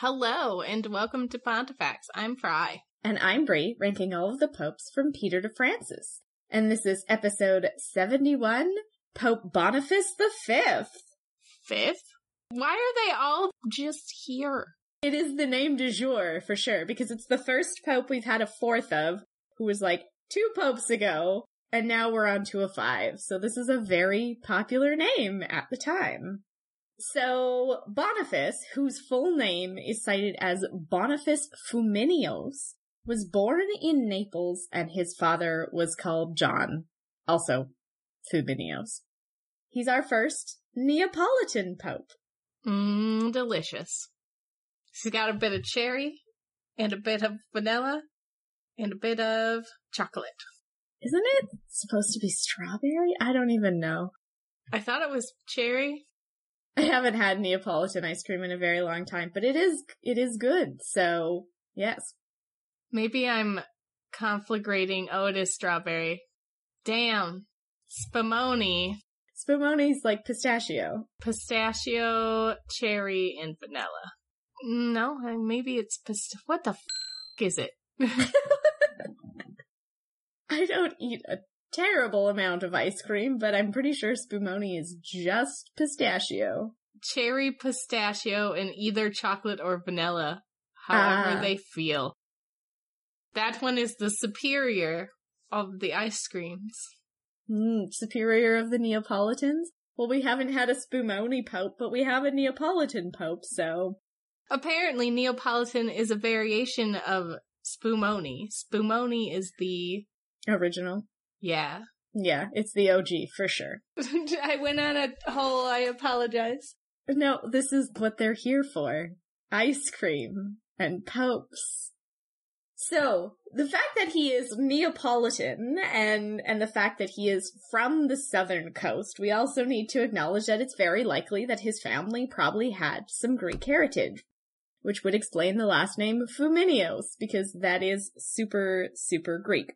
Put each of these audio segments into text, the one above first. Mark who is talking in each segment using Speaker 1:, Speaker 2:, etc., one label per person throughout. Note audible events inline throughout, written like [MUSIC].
Speaker 1: Hello and welcome to Pontifex. I'm Fry.
Speaker 2: And I'm Brie, ranking all of the popes from Peter to Francis. And this is episode 71, Pope Boniface V.
Speaker 1: Fifth? Why are they all just here?
Speaker 2: It is the name du jour for sure, because it's the first pope we've had a fourth of, who was like two popes ago, and now we're on to a five. So this is a very popular name at the time. So Boniface, whose full name is cited as Boniface Fuminios, was born in Naples and his father was called John, also Fuminios. He's our first Neapolitan pope.
Speaker 1: Mmm, delicious. He's got a bit of cherry and a bit of vanilla and a bit of chocolate.
Speaker 2: Isn't it supposed to be strawberry? I don't even know.
Speaker 1: I thought it was cherry.
Speaker 2: I haven't had Neapolitan ice cream in a very long time, but it is it is good. So, yes.
Speaker 1: Maybe I'm conflagrating. Oh, it is strawberry. Damn. Spumoni.
Speaker 2: Spumoni's like pistachio.
Speaker 1: Pistachio, cherry, and vanilla. No, maybe it's pist- What the f- is it? [LAUGHS] [LAUGHS]
Speaker 2: I don't eat a terrible amount of ice cream, but I'm pretty sure Spumoni is just pistachio.
Speaker 1: Cherry, pistachio, and either chocolate or vanilla, however
Speaker 2: Ah.
Speaker 1: they feel. That one is the superior of the ice creams.
Speaker 2: Mm, superior of the Neapolitans? Well, we haven't had a Spumoni pope, but we have a Neapolitan pope, so.
Speaker 1: Apparently, Neapolitan is a variation of Spumoni. Spumoni is the
Speaker 2: Original.
Speaker 1: yeah. [LAUGHS]
Speaker 2: Yeah, it's the OG for sure.
Speaker 1: I went on a whole. I apologize.
Speaker 2: No, this is what they're here for. Ice cream and popes. So, the fact that he is Neapolitan and, and the fact that he is from the southern coast, we also need to acknowledge that it's very likely that his family probably had some Greek heritage, which would explain the last name Fuminios, because that is super, super Greek.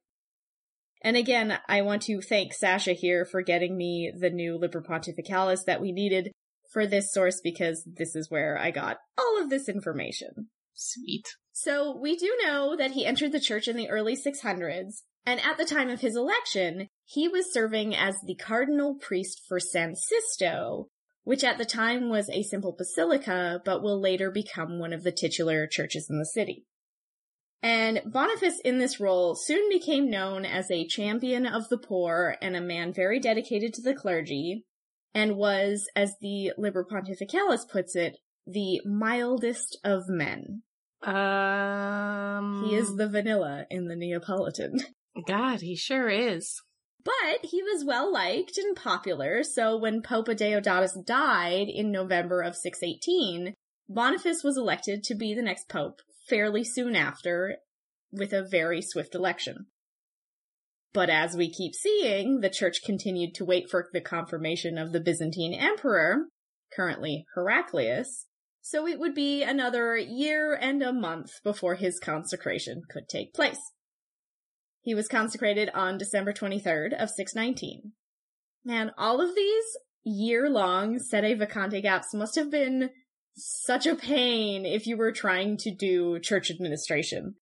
Speaker 2: And again, I want to thank Sasha here for getting me the new Liber Pontificalis that we needed for this source because this is where I got all of this information.
Speaker 1: Sweet.
Speaker 2: So we do know that he entered the church in the early 600s, and at the time of his election, he was serving as the cardinal priest for San Sisto, which at the time was a simple basilica, but will later become one of the titular churches in the city. And Boniface in this role soon became known as a champion of the poor and a man very dedicated to the clergy, and was, as the Liber Pontificalis puts it, the mildest of men.
Speaker 1: Um,
Speaker 2: He is the vanilla in the Neapolitan. [LAUGHS]
Speaker 1: God. He sure is.
Speaker 2: But he was well liked and popular, so when Pope Deodatus died in November of 618, Boniface was elected to be the next pope fairly soon after with a very swift election. But as we keep seeing, the church continued to wait for the confirmation of the Byzantine emperor, currently Heraclius, so it would be another year and a month before his consecration could take place. He was consecrated on December 23rd of 619. Man, all of these year-long sede vacante gaps must have been such a pain if you were trying to do church administration.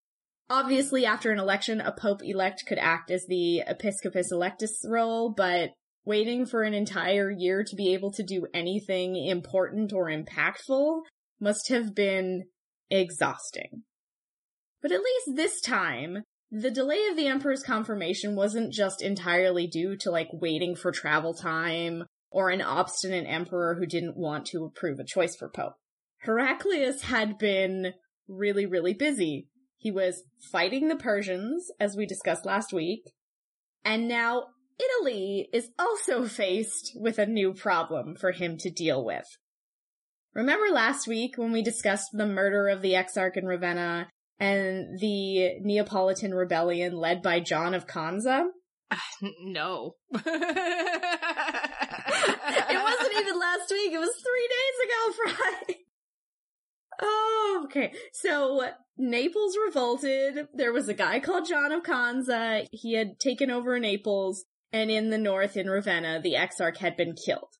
Speaker 2: Obviously, after an election, a pope elect could act as the episcopus electus role, but waiting for an entire year to be able to do anything important or impactful must have been exhausting. But at least this time, the delay of the emperor's confirmation wasn't just entirely due to like waiting for travel time or an obstinate emperor who didn't want to approve a choice for pope. Heraclius had been really, really busy. He was fighting the Persians, as we discussed last week, and now Italy is also [LAUGHS] faced with a new problem for him to deal with. Remember last week when we discussed the murder of the exarch in Ravenna and the Neapolitan rebellion led by John of Conza? [LAUGHS]
Speaker 1: no. [LAUGHS]
Speaker 2: it wasn't even last week. It was three days ago, Friday. Oh, okay. So Naples revolted. There was a guy called John of Conza. He had taken over Naples and in the north in Ravenna, the exarch had been killed.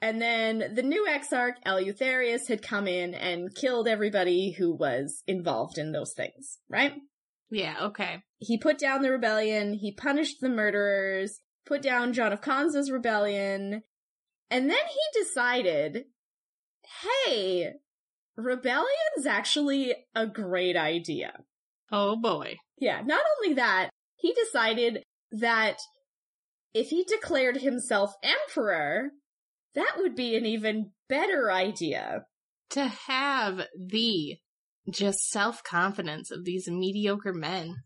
Speaker 2: And then the new exarch, Eleutherius, had come in and killed everybody who was involved in those things, right?
Speaker 1: Yeah, okay.
Speaker 2: He put down the rebellion, he punished the murderers, put down John of Conza's rebellion, and then he decided, hey, rebellion's actually a great idea.
Speaker 1: Oh boy.
Speaker 2: Yeah, not only that, he decided that if he declared himself emperor, that would be an even better idea.
Speaker 1: To have the just self confidence of these mediocre men.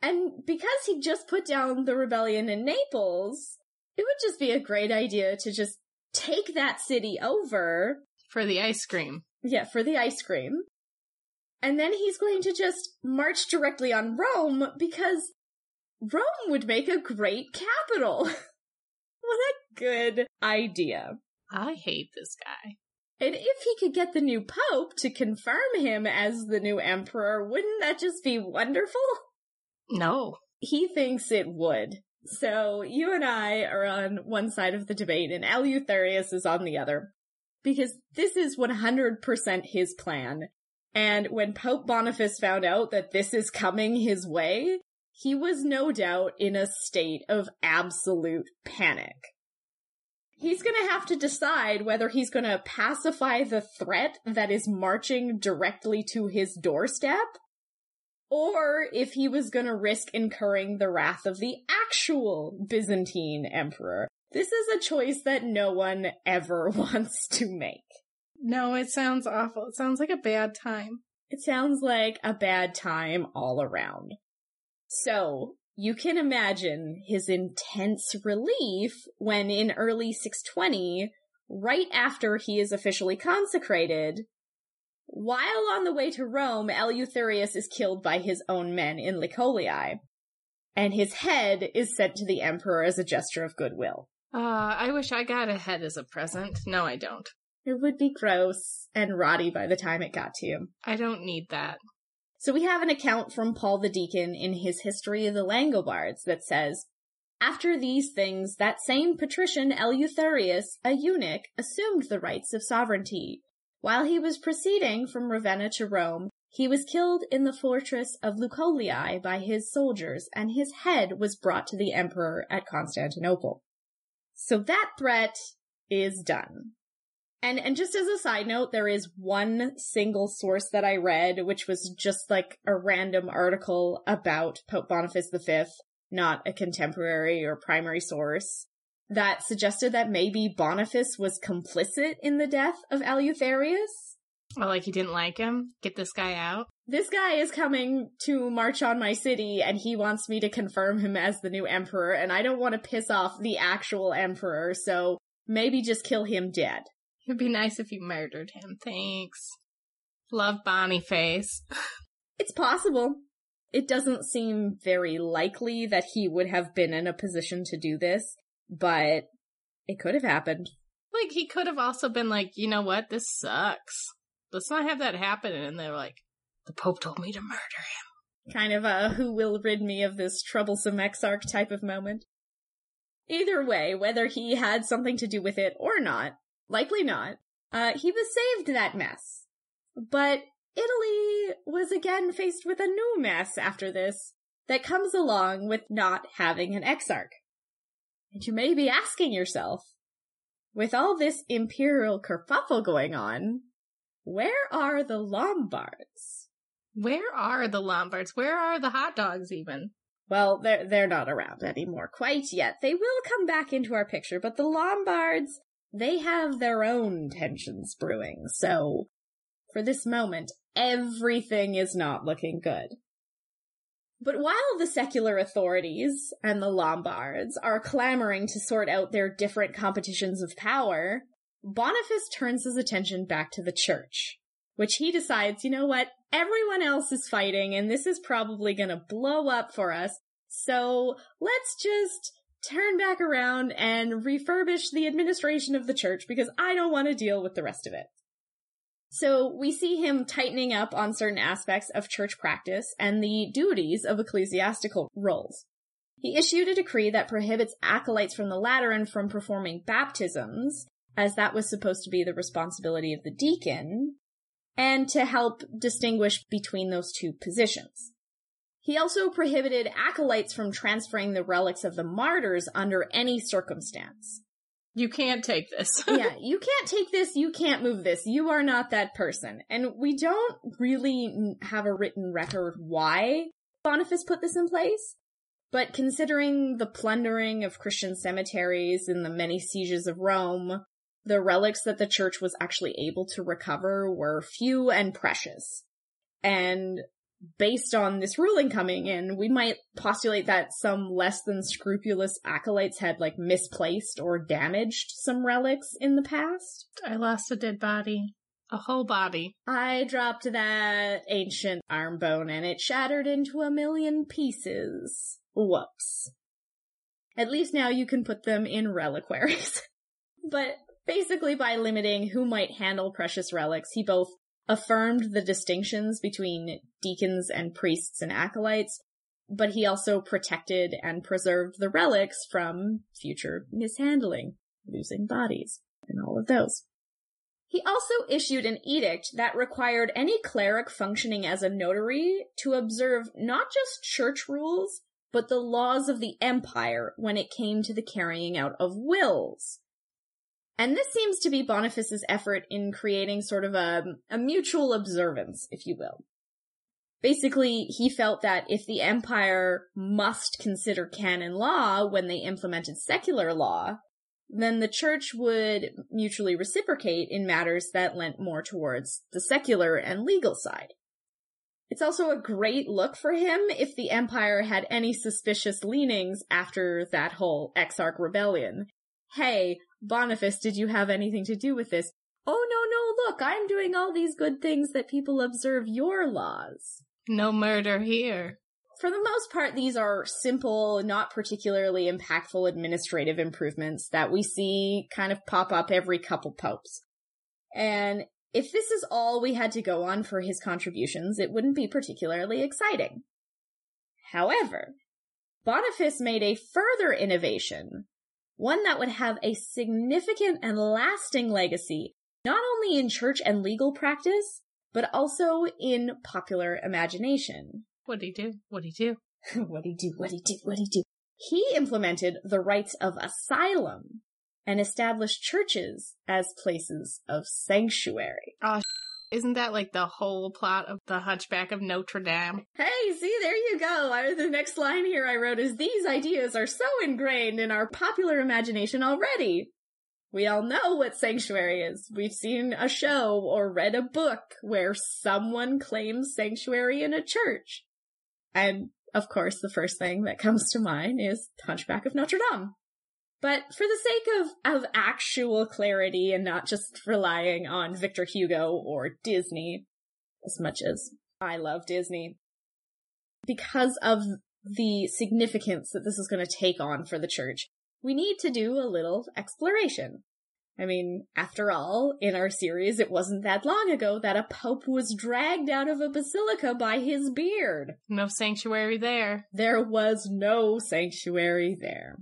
Speaker 2: And because he just put down the rebellion in Naples, it would just be a great idea to just take that city over.
Speaker 1: For the ice cream.
Speaker 2: Yeah, for the ice cream. And then he's going to just march directly on Rome because Rome would make a great capital. [LAUGHS] what a good idea.
Speaker 1: I hate this guy.
Speaker 2: And if he could get the new pope to confirm him as the new emperor, wouldn't that just be wonderful?
Speaker 1: No.
Speaker 2: He thinks it would. So you and I are on one side of the debate and Eleutherius is on the other. Because this is 100% his plan. And when Pope Boniface found out that this is coming his way, he was no doubt in a state of absolute panic. He's gonna have to decide whether he's gonna pacify the threat that is marching directly to his doorstep, or if he was gonna risk incurring the wrath of the actual Byzantine emperor. This is a choice that no one ever [LAUGHS] wants to make.
Speaker 1: No, it sounds awful. It sounds like a bad time.
Speaker 2: It sounds like a bad time all around. So, you can imagine his intense relief when in early 620, right after he is officially consecrated, while on the way to Rome, Eleutherius is killed by his own men in Lycolii, and his head is sent to the emperor as a gesture of goodwill.
Speaker 1: Uh, I wish I got a head as a present. No, I don't.
Speaker 2: It would be gross and rotty by the time it got to you.
Speaker 1: I don't need that.
Speaker 2: So we have an account from Paul the Deacon in his History of the Langobards that says, After these things, that same patrician Eleutherius, a eunuch, assumed the rights of sovereignty. While he was proceeding from Ravenna to Rome, he was killed in the fortress of Leucolii by his soldiers, and his head was brought to the emperor at Constantinople. So that threat is done. And and just as a side note, there is one single source that I read, which was just like a random article about Pope Boniface V, not a contemporary or primary source, that suggested that maybe Boniface was complicit in the death of Eleutherius.
Speaker 1: Well, like he didn't like him? Get this guy out?
Speaker 2: This guy is coming to march on my city and he wants me to confirm him as the new emperor and I don't want to piss off the actual emperor, so maybe just kill him dead.
Speaker 1: It'd be nice if you murdered him. Thanks. Love Boniface. [LAUGHS]
Speaker 2: It's possible. It doesn't seem very likely that he would have been in a position to do this, but it could have happened.
Speaker 1: Like, he could have also been like, you know what? This sucks. Let's not have that happen. And they're like, the Pope told me to murder him.
Speaker 2: Kind of a who will rid me of this troublesome exarch type of moment. Either way, whether he had something to do with it or not, likely not, uh, he was saved that mess. But Italy was again faced with a new mess after this that comes along with not having an exarch. And you may be asking yourself, with all this imperial kerfuffle going on, where are the Lombards?
Speaker 1: Where are the Lombards? Where are the hot dogs even?
Speaker 2: Well, they're, they're not around anymore quite yet. They will come back into our picture, but the Lombards they have their own tensions brewing. So for this moment, everything is not looking good. But while the secular authorities and the Lombards are clamoring to sort out their different competitions of power, Boniface turns his attention back to the church, which he decides, you know what, everyone else is fighting and this is probably gonna blow up for us, so let's just turn back around and refurbish the administration of the church because I don't want to deal with the rest of it. So we see him tightening up on certain aspects of church practice and the duties of ecclesiastical roles. He issued a decree that prohibits acolytes from the Lateran from performing baptisms, as that was supposed to be the responsibility of the deacon, and to help distinguish between those two positions. He also prohibited acolytes from transferring the relics of the martyrs under any circumstance.
Speaker 1: You can't take this. [LAUGHS]
Speaker 2: yeah, you can't take this, you can't move this, you are not that person. And we don't really have a written record why Boniface put this in place. But considering the plundering of Christian cemeteries and the many sieges of Rome, the relics that the church was actually able to recover were few and precious. And based on this ruling coming in, we might postulate that some less than scrupulous acolytes had like misplaced or damaged some relics in the past.
Speaker 1: I lost a dead body. A whole body.
Speaker 2: I dropped that ancient arm bone and it shattered into a million pieces. Whoops. At least now you can put them in reliquaries. [LAUGHS] but basically by limiting who might handle precious relics, he both affirmed the distinctions between deacons and priests and acolytes, but he also protected and preserved the relics from future mishandling, losing bodies, and all of those. He also issued an edict that required any cleric functioning as a notary to observe not just church rules, but the laws of the empire when it came to the carrying out of wills. And this seems to be Boniface's effort in creating sort of a, a mutual observance, if you will. Basically, he felt that if the empire must consider canon law when they implemented secular law, then the church would mutually reciprocate in matters that lent more towards the secular and legal side. It's also a great look for him if the empire had any suspicious leanings after that whole Exarch rebellion. Hey, Boniface, did you have anything to do with this? Oh, no, no, look, I'm doing all these good things that people observe your laws.
Speaker 1: No murder here.
Speaker 2: For the most part, these are simple, not particularly impactful administrative improvements that we see kind of pop up every couple popes. And if this is all we had to go on for his contributions, it wouldn't be particularly exciting. However, Boniface made a further innovation one that would have a significant and lasting legacy, not only in church and legal practice, but also in popular imagination.
Speaker 1: What'd he do? What'd he do? [LAUGHS]
Speaker 2: what'd he do? What'd he do? What'd he do? He implemented the rights of asylum and established churches as places of sanctuary.
Speaker 1: Oh, isn't that like the whole plot of the Hunchback of Notre Dame?
Speaker 2: Hey, see, there you go. I, the next line here I wrote is these ideas are so ingrained in our popular imagination already. We all know what sanctuary is. We've seen a show or read a book where someone claims sanctuary in a church. And of course, the first thing that comes to mind is Hunchback of Notre Dame. But for the sake of, of actual clarity and not just relying on Victor Hugo or Disney, as much as I love Disney, because of the significance that this is going to take on for the church, we need to do a little exploration. I mean, after all, in our series, it wasn't that long ago that a pope was dragged out of a basilica by his beard.
Speaker 1: No sanctuary there.
Speaker 2: There was no sanctuary there.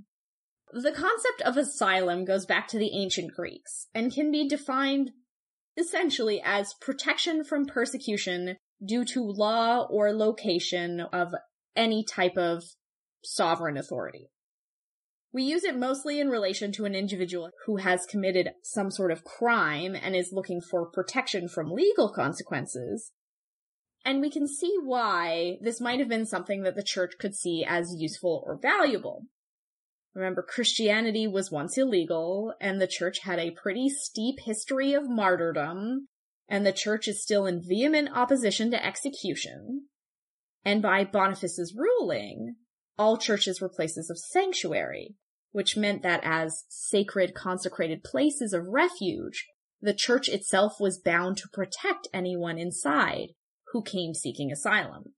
Speaker 2: The concept of asylum goes back to the ancient Greeks and can be defined essentially as protection from persecution due to law or location of any type of sovereign authority. We use it mostly in relation to an individual who has committed some sort of crime and is looking for protection from legal consequences. And we can see why this might have been something that the church could see as useful or valuable. Remember, Christianity was once illegal, and the church had a pretty steep history of martyrdom, and the church is still in vehement opposition to execution. And by Boniface's ruling, all churches were places of sanctuary, which meant that as sacred consecrated places of refuge, the church itself was bound to protect anyone inside who came seeking asylum.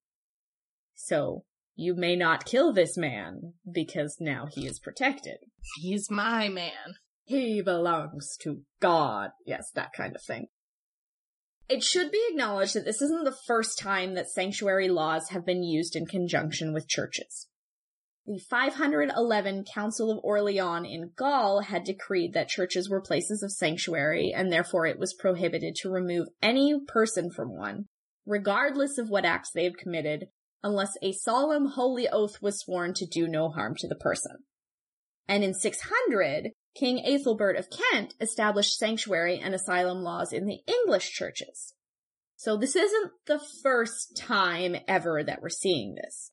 Speaker 2: So, you may not kill this man because now he is protected.
Speaker 1: He's my man.
Speaker 2: He belongs to God. Yes, that kind of thing. It should be acknowledged that this isn't the first time that sanctuary laws have been used in conjunction with churches. The 511 Council of Orleans in Gaul had decreed that churches were places of sanctuary and therefore it was prohibited to remove any person from one, regardless of what acts they had committed, unless a solemn holy oath was sworn to do no harm to the person. And in 600, King Ethelbert of Kent established sanctuary and asylum laws in the English churches. So this isn't the first time ever that we're seeing this.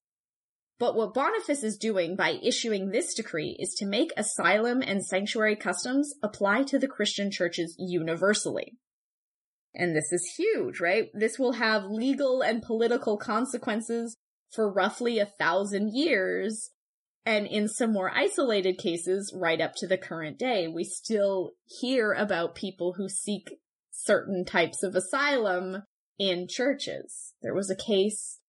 Speaker 2: But what Boniface is doing by issuing this decree is to make asylum and sanctuary customs apply to the Christian churches universally. And this is huge, right? This will have legal and political consequences for roughly a thousand years. And in some more isolated cases, right up to the current day, we still hear about people who seek certain types of asylum in churches. There was a case,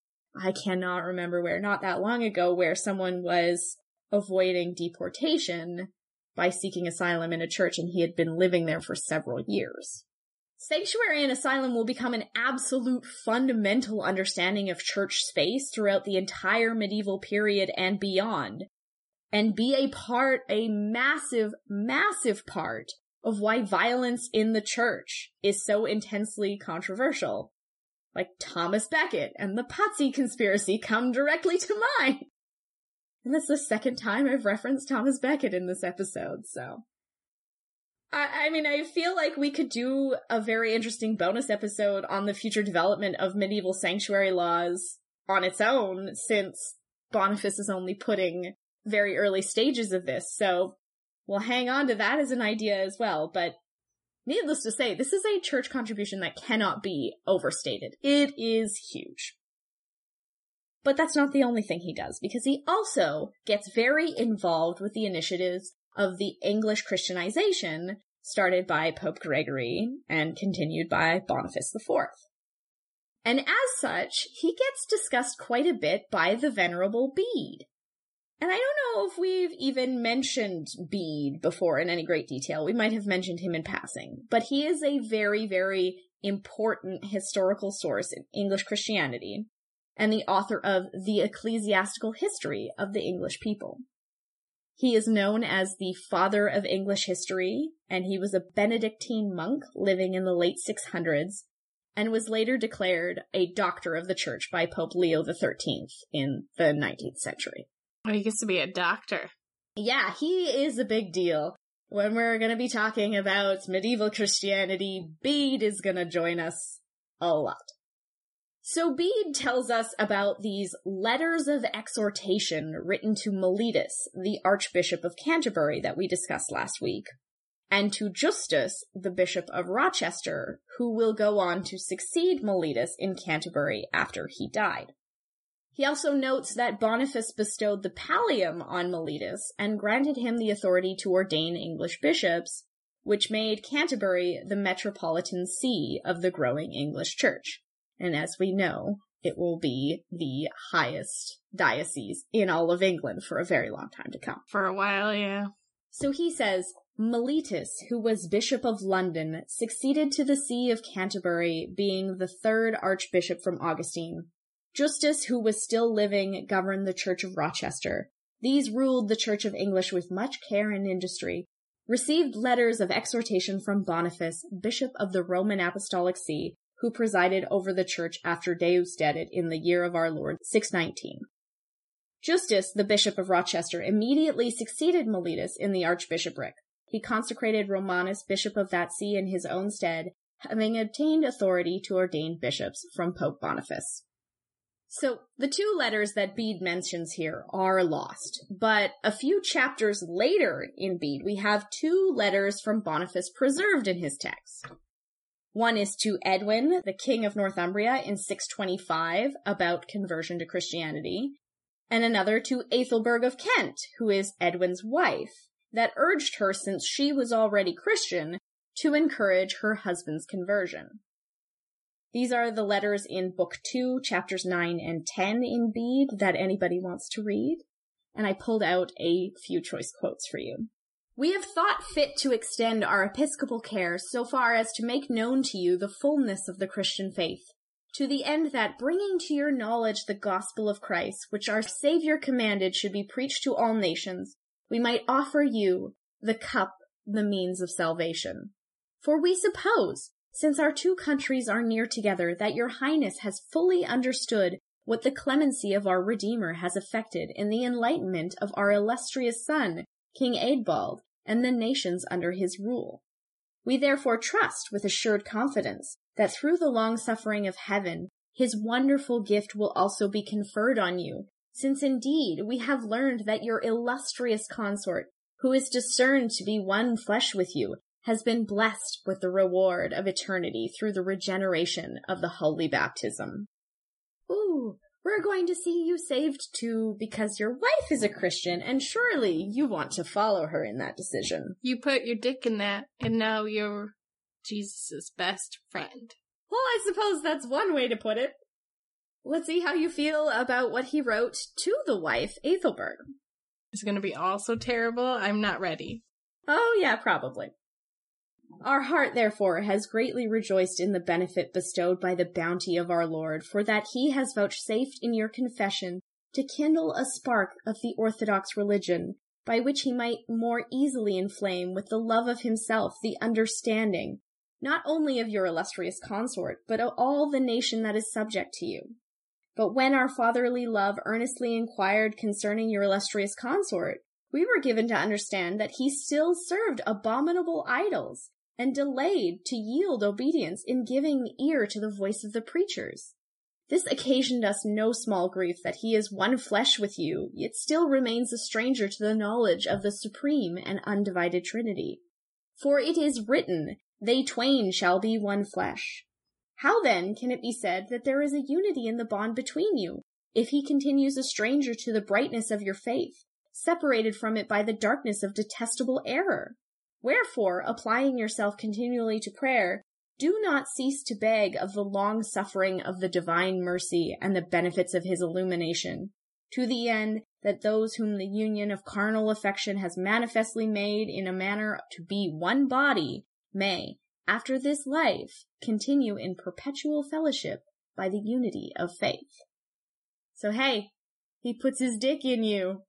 Speaker 2: I cannot remember where, not that long ago, where someone was avoiding deportation by seeking asylum in a church and he had been living there for several years. Sanctuary and asylum will become an absolute fundamental understanding of church space throughout the entire medieval period and beyond, and be a part, a massive, massive part of why violence in the church is so intensely controversial. Like Thomas Becket and the Pazzi conspiracy come directly to mind. And that's the second time I've referenced Thomas Becket in this episode, so. I, I mean, I feel like we could do a very interesting bonus episode on the future development of medieval sanctuary laws on its own, since Boniface is only putting very early stages of this. So we'll hang on to that as an idea as well. But needless to say, this is a church contribution that cannot be overstated. It is huge. But that's not the only thing he does, because he also gets very involved with the initiatives of the English Christianization started by Pope Gregory and continued by Boniface IV. And as such, he gets discussed quite a bit by the Venerable Bede. And I don't know if we've even mentioned Bede before in any great detail. We might have mentioned him in passing, but he is a very, very important historical source in English Christianity and the author of The Ecclesiastical History of the English People. He is known as the father of English history, and he was a Benedictine monk living in the late 600s and was later declared a doctor of the church by Pope Leo XIII in the 19th century.
Speaker 1: Oh, he gets to be a doctor.
Speaker 2: Yeah, he is a big deal. When we're going to be talking about medieval Christianity, Bede is going to join us a lot. So Bede tells us about these letters of exhortation written to Mellitus, the Archbishop of Canterbury that we discussed last week, and to Justus, the Bishop of Rochester, who will go on to succeed Mellitus in Canterbury after he died. He also notes that Boniface bestowed the pallium on Mellitus and granted him the authority to ordain English bishops, which made Canterbury the metropolitan see of the growing English church. And as we know, it will be the highest diocese in all of England for a very long time to come.
Speaker 1: For a while, yeah.
Speaker 2: So he says, Mellitus, who was Bishop of London, succeeded to the See of Canterbury, being the third Archbishop from Augustine. Justus, who was still living, governed the Church of Rochester. These ruled the Church of English with much care and industry, received letters of exhortation from Boniface, Bishop of the Roman Apostolic See, who presided over the church after Deusdedit in the year of our Lord 619. Justus, the Bishop of Rochester, immediately succeeded Mellitus in the archbishopric. He consecrated Romanus Bishop of that see in his own stead, having obtained authority to ordain bishops from Pope Boniface. So the two letters that Bede mentions here are lost, but a few chapters later in Bede, we have two letters from Boniface preserved in his text. One is to Edwin, the king of Northumbria in 625 about conversion to Christianity, and another to Ethelberg of Kent, who is Edwin's wife, that urged her since she was already Christian to encourage her husband's conversion. These are the letters in book 2, chapters 9 and 10 in Bede that anybody wants to read, and I pulled out a few choice quotes for you. We have thought fit to extend our episcopal care so far as to make known to you the fullness of the Christian faith, to the end that bringing to your knowledge the gospel of Christ, which our Savior commanded should be preached to all nations, we might offer you the cup, the means of salvation. For we suppose, since our two countries are near together, that your highness has fully understood what the clemency of our Redeemer has effected in the enlightenment of our illustrious son, King Eadbald, and the nations under his rule. We therefore trust with assured confidence that through the long suffering of heaven, his wonderful gift will also be conferred on you, since indeed we have learned that your illustrious consort, who is discerned to be one flesh with you, has been blessed with the reward of eternity through the regeneration of the holy baptism. Ooh, we're going to see you saved too because your wife is a Christian and surely you want to follow her in that decision.
Speaker 1: You put your dick in that and now you're Jesus' best friend.
Speaker 2: Well, I suppose that's one way to put it. Let's see how you feel about what he wrote to the wife, Ethelbert.
Speaker 1: It's gonna be all so terrible, I'm not ready.
Speaker 2: Oh, yeah, probably. Our heart, therefore, has greatly rejoiced in the benefit bestowed by the bounty of our Lord, for that he has vouchsafed in your confession to kindle a spark of the orthodox religion, by which he might more easily inflame with the love of himself the understanding, not only of your illustrious consort, but of all the nation that is subject to you. But when our fatherly love earnestly inquired concerning your illustrious consort, we were given to understand that he still served abominable idols, and delayed to yield obedience in giving ear to the voice of the preachers. This occasioned us no small grief that he is one flesh with you, yet still remains a stranger to the knowledge of the supreme and undivided Trinity. For it is written, they twain shall be one flesh. How then can it be said that there is a unity in the bond between you, if he continues a stranger to the brightness of your faith, separated from it by the darkness of detestable error? Wherefore, applying yourself continually to prayer, do not cease to beg of the long suffering of the divine mercy and the benefits of his illumination, to the end that those whom the union of carnal affection has manifestly made in a manner to be one body may, after this life, continue in perpetual fellowship by the unity of faith. So hey, he puts his dick in you.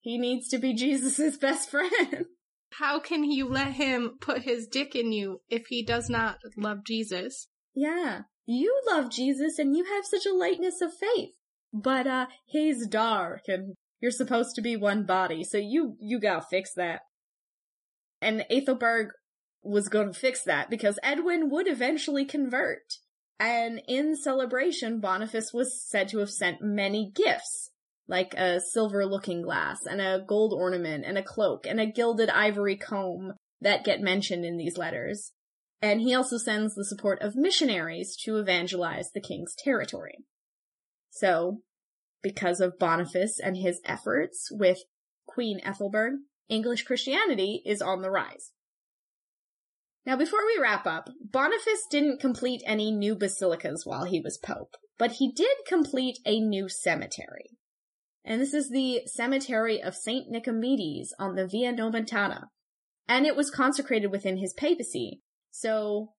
Speaker 2: He needs to be [LAUGHS] Jesus' best friend.
Speaker 1: How can you let him put his dick in you if he does not love Jesus?
Speaker 2: Yeah, you love Jesus and you have such a lightness of faith. But, uh, he's dark and you're supposed to be one body, so you, you gotta fix that. And Ethelberg was gonna fix that because Edwin would eventually convert. And in celebration, Boniface was said to have sent many gifts like a silver looking glass and a gold ornament and a cloak and a gilded ivory comb that get mentioned in these letters. And he also sends the support of missionaries to evangelize the king's territory. So, because of Boniface and his efforts with Queen Ethelberg, English Christianity is on the rise. Now, before we wrap up, Boniface didn't complete any new basilicas while he was pope, but he did complete a new cemetery and this is the cemetery of Saint Nicomedes on the Via Nomentana. And it was consecrated within his papacy, so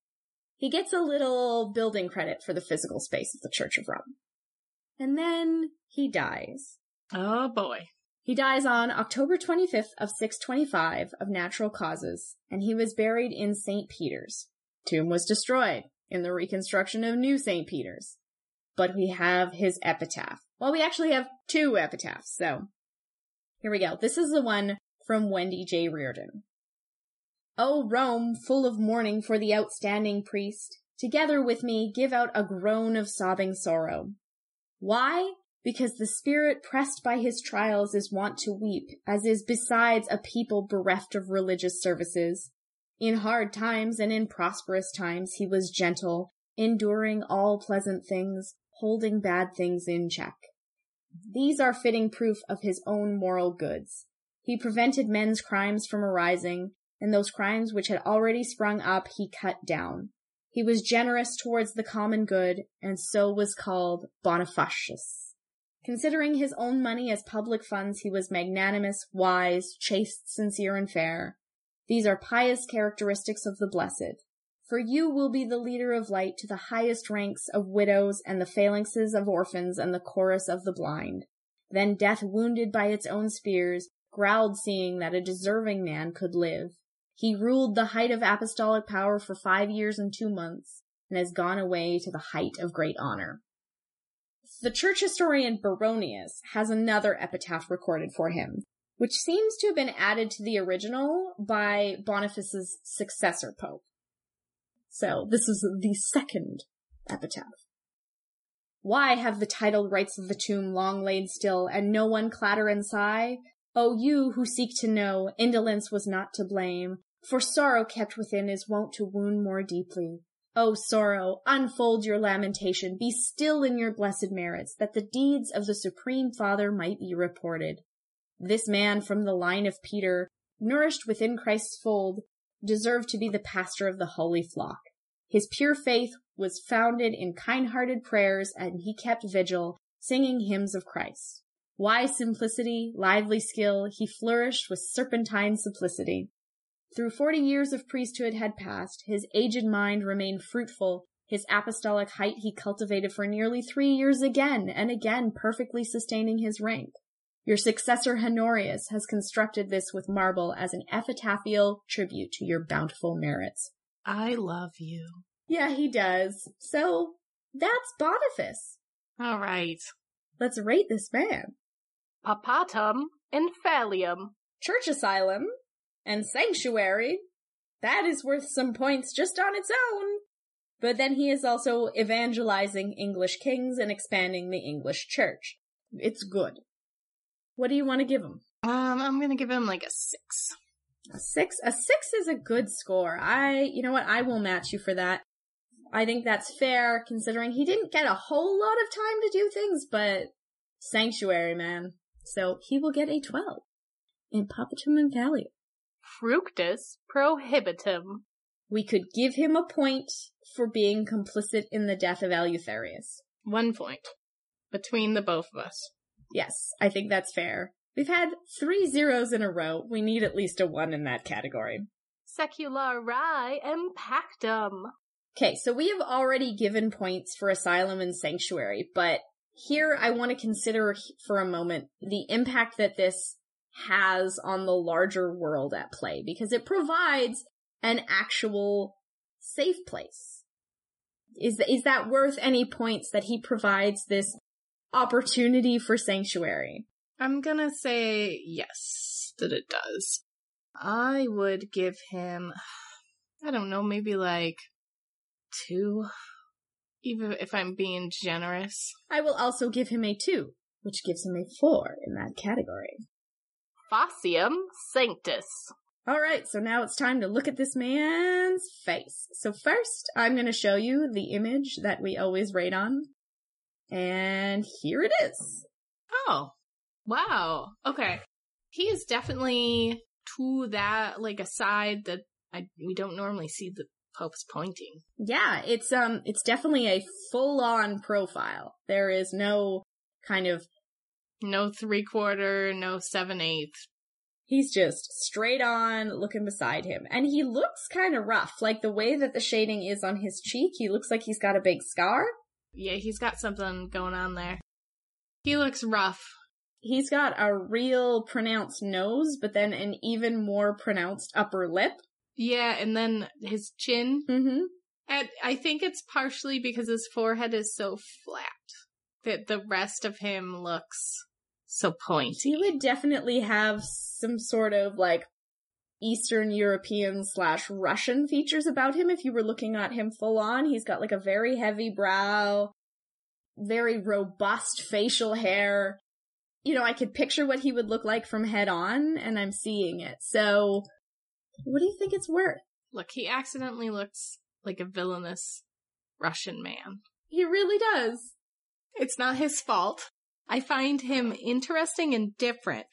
Speaker 2: he gets a little building credit for the physical space of the Church of Rome. And then he dies.
Speaker 1: Oh boy.
Speaker 2: He dies on October 25th of 625 of natural causes, and he was buried in St. Peter's. Tomb was destroyed in the reconstruction of New St. Peter's. But we have his epitaph. Well, we actually have two epitaphs, so here we go. This is the one from Wendy J. Reardon. O Rome, full of mourning for the outstanding priest, together with me give out a groan of sobbing sorrow. Why? Because the spirit pressed by his trials is wont to weep, as is besides a people bereft of religious services. In hard times and in prosperous times he was gentle, enduring all pleasant things, holding bad things in check. These are fitting proof of his own moral goods. He prevented men's crimes from arising, and those crimes which had already sprung up he cut down. He was generous towards the common good, and so was called Bonifacius. Considering his own money as public funds, he was magnanimous, wise, chaste, sincere, and fair. These are pious characteristics of the blessed. For you will be the leader of light to the highest ranks of widows and the phalanxes of orphans and the chorus of the blind. Then death wounded by its own spears growled seeing that a deserving man could live. He ruled the height of apostolic power for five years and two months and has gone away to the height of great honor. The church historian Baronius has another epitaph recorded for him, which seems to have been added to the original by Boniface's successor pope. So this is the second epitaph. Why have the titled rites of the tomb long laid still, and no one clatter and sigh? O you who seek to know, indolence was not to blame, for sorrow kept within is wont to wound more deeply. O sorrow, unfold your lamentation, be still in your blessed merits, that the deeds of the Supreme Father might be reported. This man from the line of Peter, nourished within Christ's fold, deserved to be the pastor of the holy flock. His pure faith was founded in kind-hearted prayers and he kept vigil, singing hymns of Christ. Wise simplicity, lively skill, he flourished with serpentine simplicity. Through forty years of priesthood had passed, his aged mind remained fruitful, his apostolic height he cultivated for nearly three years again and again perfectly sustaining his rank. Your successor Honorius has constructed this with marble as an epitaphial tribute to your bountiful merits.
Speaker 1: I love you.
Speaker 2: Yeah, he does. So that's Boniface.
Speaker 1: All right.
Speaker 2: Let's rate this man.
Speaker 1: Papatum infallium.
Speaker 2: Church asylum and sanctuary. That is worth some points just on its own. But then he is also evangelizing English kings and expanding the English church. It's good. What do you want to give him?
Speaker 1: Um, I'm gonna give him like a six.
Speaker 2: A six? A six is a good score. I, you know what? I will match you for that. I think that's fair considering he didn't get a whole lot of time to do things, but sanctuary, man. So he will get a 12 in Papatum infallium.
Speaker 1: Fructus prohibitum.
Speaker 2: We could give him a point for being complicit in the death of Eleutherius.
Speaker 1: One point. Between the both of us.
Speaker 2: Yes, I think that's fair. We've had three zeros in a row. We need at least a one in that category.
Speaker 1: Seculari impactum.
Speaker 2: Okay, so we have already given points for Asylum and Sanctuary, but here I want to consider for a moment the impact that this has on the larger world at play, because it provides an actual safe place. Is, is that worth any points that he provides this opportunity for sanctuary?
Speaker 1: I'm gonna say yes, that it does. I would give him, [SIGHS] I don't know, maybe like two, even if I'm being generous.
Speaker 2: I will also give him a two, which gives him a four in that category.
Speaker 1: Facium sanctus.
Speaker 2: All right, so now it's time to look at this man's face. So first, I'm going to show you the image that we always rate on. And here it is.
Speaker 1: Oh, wow. Okay. He is definitely to that, like a side that I, we don't normally see the Pope's pointing.
Speaker 2: Yeah, it's, um, it's definitely a full on profile. There is no kind of
Speaker 1: no three quarter, no seven eighth.
Speaker 2: He's just straight on looking beside him. And he looks kind of rough. Like the way that the shading is on his cheek, he looks like he's got a big scar.
Speaker 1: Yeah, he's got something going on there. He looks rough.
Speaker 2: He's got a real pronounced nose, but then an even more pronounced upper lip.
Speaker 1: Yeah, and then his chin.
Speaker 2: Mm-hmm.
Speaker 1: And I think it's partially because his forehead is so flat that the rest of him looks so pointy.
Speaker 2: He would definitely have some sort of like Eastern European slash Russian features about him if you were looking at him full on. He's got like a very heavy brow, very robust facial hair. You know, I could picture what he would look like from head on, and I'm seeing it. So, what do you think it's worth?
Speaker 1: Look, he accidentally looks like a villainous Russian man.
Speaker 2: He really does.
Speaker 1: It's not his fault. I find him interesting and different.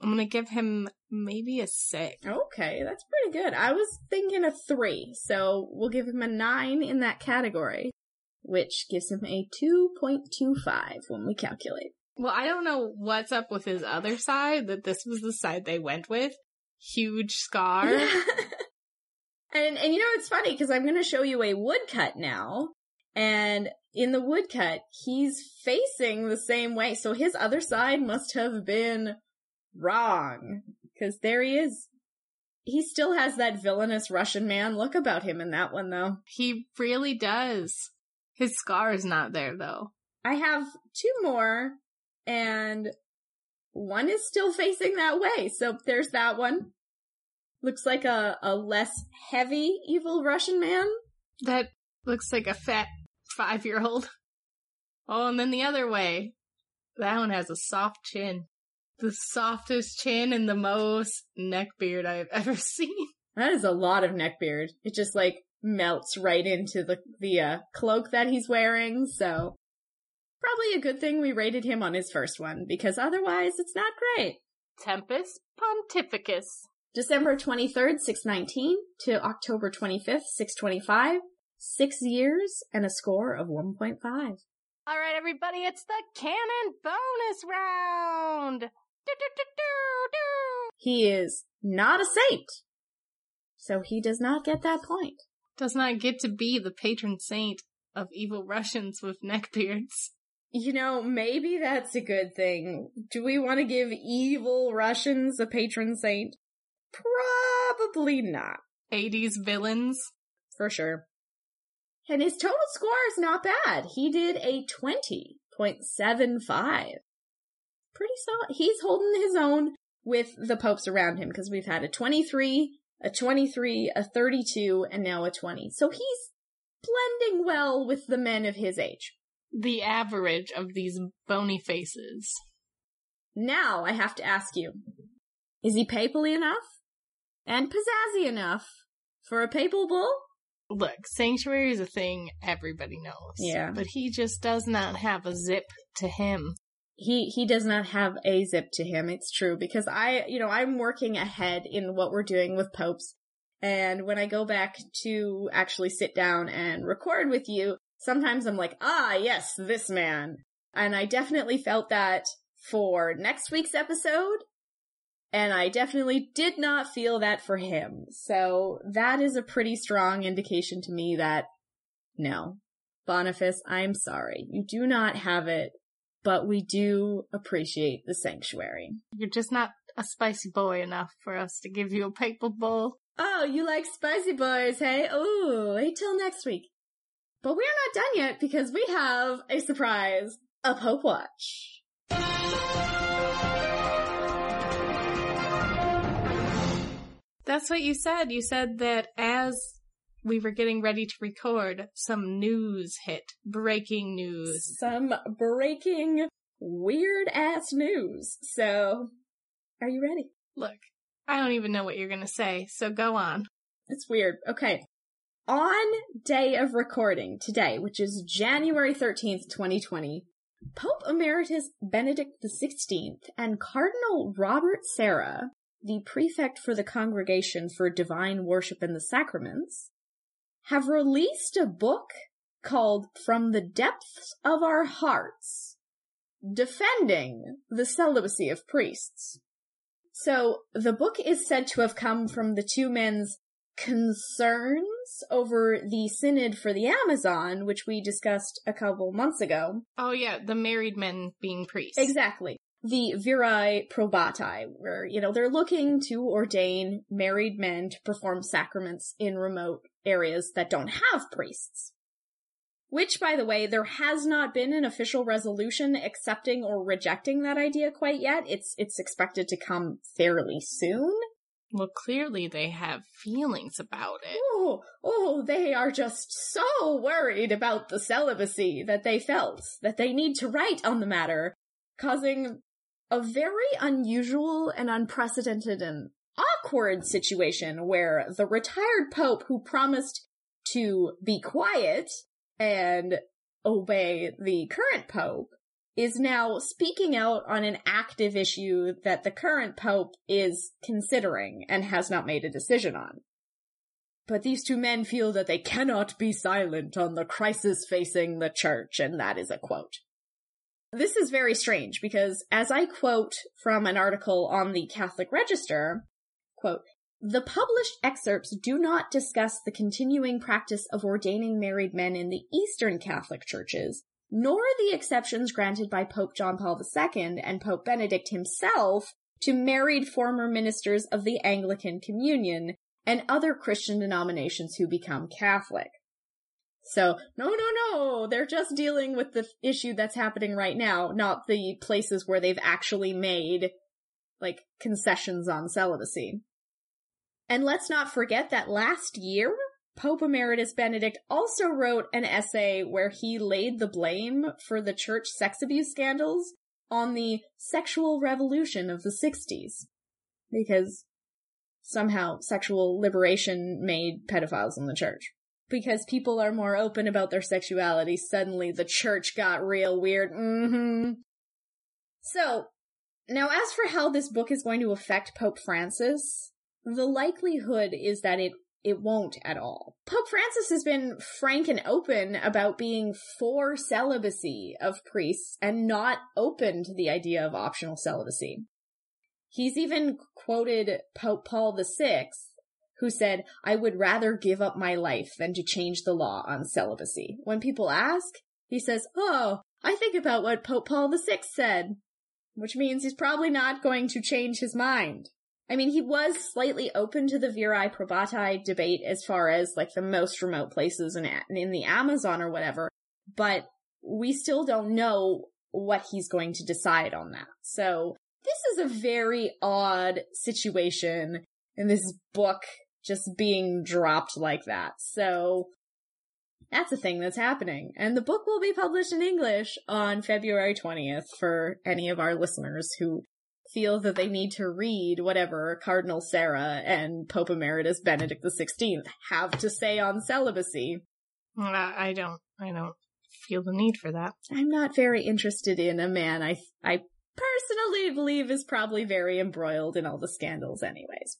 Speaker 1: I'm gonna give him maybe a six.
Speaker 2: Okay, that's pretty good. I was thinking a three, so we'll give him a nine in that category, which gives him a 2.25 when we calculate.
Speaker 1: Well, I don't know what's up with his other side, that this was the side they went with. Huge scar. [LAUGHS]
Speaker 2: And and you know it's funny because I'm going to show you a woodcut now, and in the woodcut he's facing the same way, so his other side must have been wrong because there he is. He still has that villainous Russian man look about him in that one though.
Speaker 1: He really does. His scar is not there though.
Speaker 2: I have two more, and one is still facing that way. So there's that one. Looks like a, a less heavy evil Russian man.
Speaker 1: That looks like a fat five year old. Oh, and then the other way. That one has a soft chin. The softest chin and the most neck beard I've ever [LAUGHS] seen.
Speaker 2: That is a lot of neck beard. It just like melts right into the the uh, cloak that he's wearing. So probably a good thing we rated him on his first one because otherwise it's not great.
Speaker 1: Tempest Pontificus.
Speaker 2: December 23rd, 619 to October 25th, 625. Six years and a score of 1.5.
Speaker 1: All right, everybody, it's the canon bonus round.
Speaker 2: He is not a saint. So he does not get that point.
Speaker 1: Does not get to be the patron saint of evil Russians with neckbeards.
Speaker 2: You know, maybe that's a good thing. Do we want to give evil Russians a patron saint? Probably not.
Speaker 1: 80s villains.
Speaker 2: For sure. And his total score is not bad. He did a 20.75. Pretty solid. He's holding his own with the popes around him because we've had a 23, a 23, a 32, and now a 20. So he's blending well with the men of his age.
Speaker 1: The average of these bony faces.
Speaker 2: Now I have to ask you, is he papally enough? And pizzazzy enough for a papal bull?
Speaker 1: Look, sanctuary is a thing everybody knows.
Speaker 2: Yeah.
Speaker 1: But he just does not have a zip to him.
Speaker 2: He he does not have a zip to him. It's true because I, you know, I'm working ahead in what we're doing with popes. And when I go back to actually sit down and record with you, sometimes I'm like, "Ah, yes, this man." And I definitely felt that for next week's episode and I definitely did not feel that for him. So that is a pretty strong indication to me that no, Boniface, I'm sorry. You do not have it, but we do appreciate the sanctuary.
Speaker 1: You're just not a spicy boy enough for us to give you a papal bull.
Speaker 2: Oh, you like spicy boys, hey? Ooh, wait till next week. But we're not done yet because we have a surprise, a Pope Watch.
Speaker 1: That's what you said. You said that as we were getting ready to record, some news hit. Breaking news.
Speaker 2: Some breaking weird ass news. So, are you ready?
Speaker 1: Look, I don't even know what you're gonna say, so go on.
Speaker 2: It's weird. Okay. On day of recording today, which is January 13th, 2020, Pope Emeritus Benedict XVI and Cardinal Robert Sarah, the prefect for the Congregation for Divine Worship and the Sacraments, have released a book called From the Depths of Our Hearts, defending the celibacy of priests. So the book is said to have come from the two men's concerns over the synod for the Amazon, which we discussed a couple months ago.
Speaker 1: Oh yeah, the married men being priests.
Speaker 2: Exactly. The viri probati, where, you know, they're looking to ordain married men to perform sacraments in remote areas that don't have priests. Which, by the way, there has not been an official resolution accepting or rejecting that idea quite yet. It's, it's expected to come fairly soon.
Speaker 1: Well, clearly they have feelings about it.
Speaker 2: Oh, oh, they are just so worried about the celibacy that they felt that they need to write on the matter, causing a very unusual and unprecedented and awkward situation where the retired pope who promised to be quiet and obey the current pope is now speaking out on an active issue that the current pope is considering and has not made a decision on. But these two men feel that they cannot be silent on the crisis facing the church, and that is a quote. This is very strange because as I quote from an article on the Catholic Register, quote, The published excerpts do not discuss the continuing practice of ordaining married men in the Eastern Catholic churches, nor the exceptions granted by Pope John Paul II and Pope Benedict himself to married former ministers of the Anglican Communion and other Christian denominations who become Catholic. So, no, no, no, they're just dealing with the issue that's happening right now, not the places where they've actually made, like, concessions on celibacy. And let's not forget that last year, Pope Emeritus Benedict also wrote an essay where he laid the blame for the church sex abuse scandals on the sexual revolution of the 60s. Because somehow sexual liberation made pedophiles in the church. Because people are more open about their sexuality, suddenly the church got real weird. Mm-hmm. So, now as for how this book is going to affect Pope Francis, the likelihood is that it it won't at all. Pope Francis has been frank and open about being for celibacy of priests and not open to the idea of optional celibacy. He's even quoted Pope Paul VI, who said, I would rather give up my life than to change the law on celibacy. When people ask, he says, Oh, I think about what Pope Paul VI said, which means he's probably not going to change his mind. I mean, he was slightly open to the viri probati debate as far as like the most remote places in, in the Amazon or whatever, but we still don't know what he's going to decide on that. So this is a very odd situation in this book just being dropped like that. So that's a thing that's happening. And the book will be published in English on February 20th for any of our listeners who feel that they need to read whatever Cardinal Sarah and Pope Emeritus Benedict XVI have to say on celibacy.
Speaker 1: I don't, I don't feel the need for that.
Speaker 2: I'm not very interested in a man I, I personally believe is probably very embroiled in all the scandals anyways.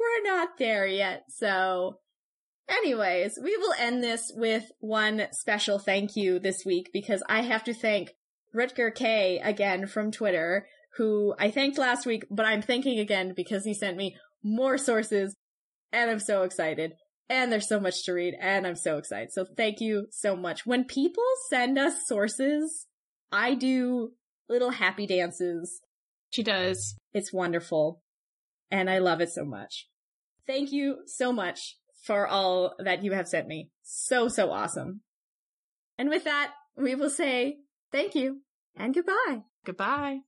Speaker 2: We're not there yet, so anyways, we will end this with one special thank you this week because I have to thank Rutger K again from Twitter, who I thanked last week, but I'm thanking again because he sent me more sources and I'm so excited. And there's so much to read and I'm so excited. So thank you so much. When people send us sources, I do little happy dances.
Speaker 1: She does.
Speaker 2: It's wonderful. And I love it so much. Thank you so much for all that you have sent me. So, so awesome. And with that, we will say thank you and goodbye.
Speaker 1: Goodbye.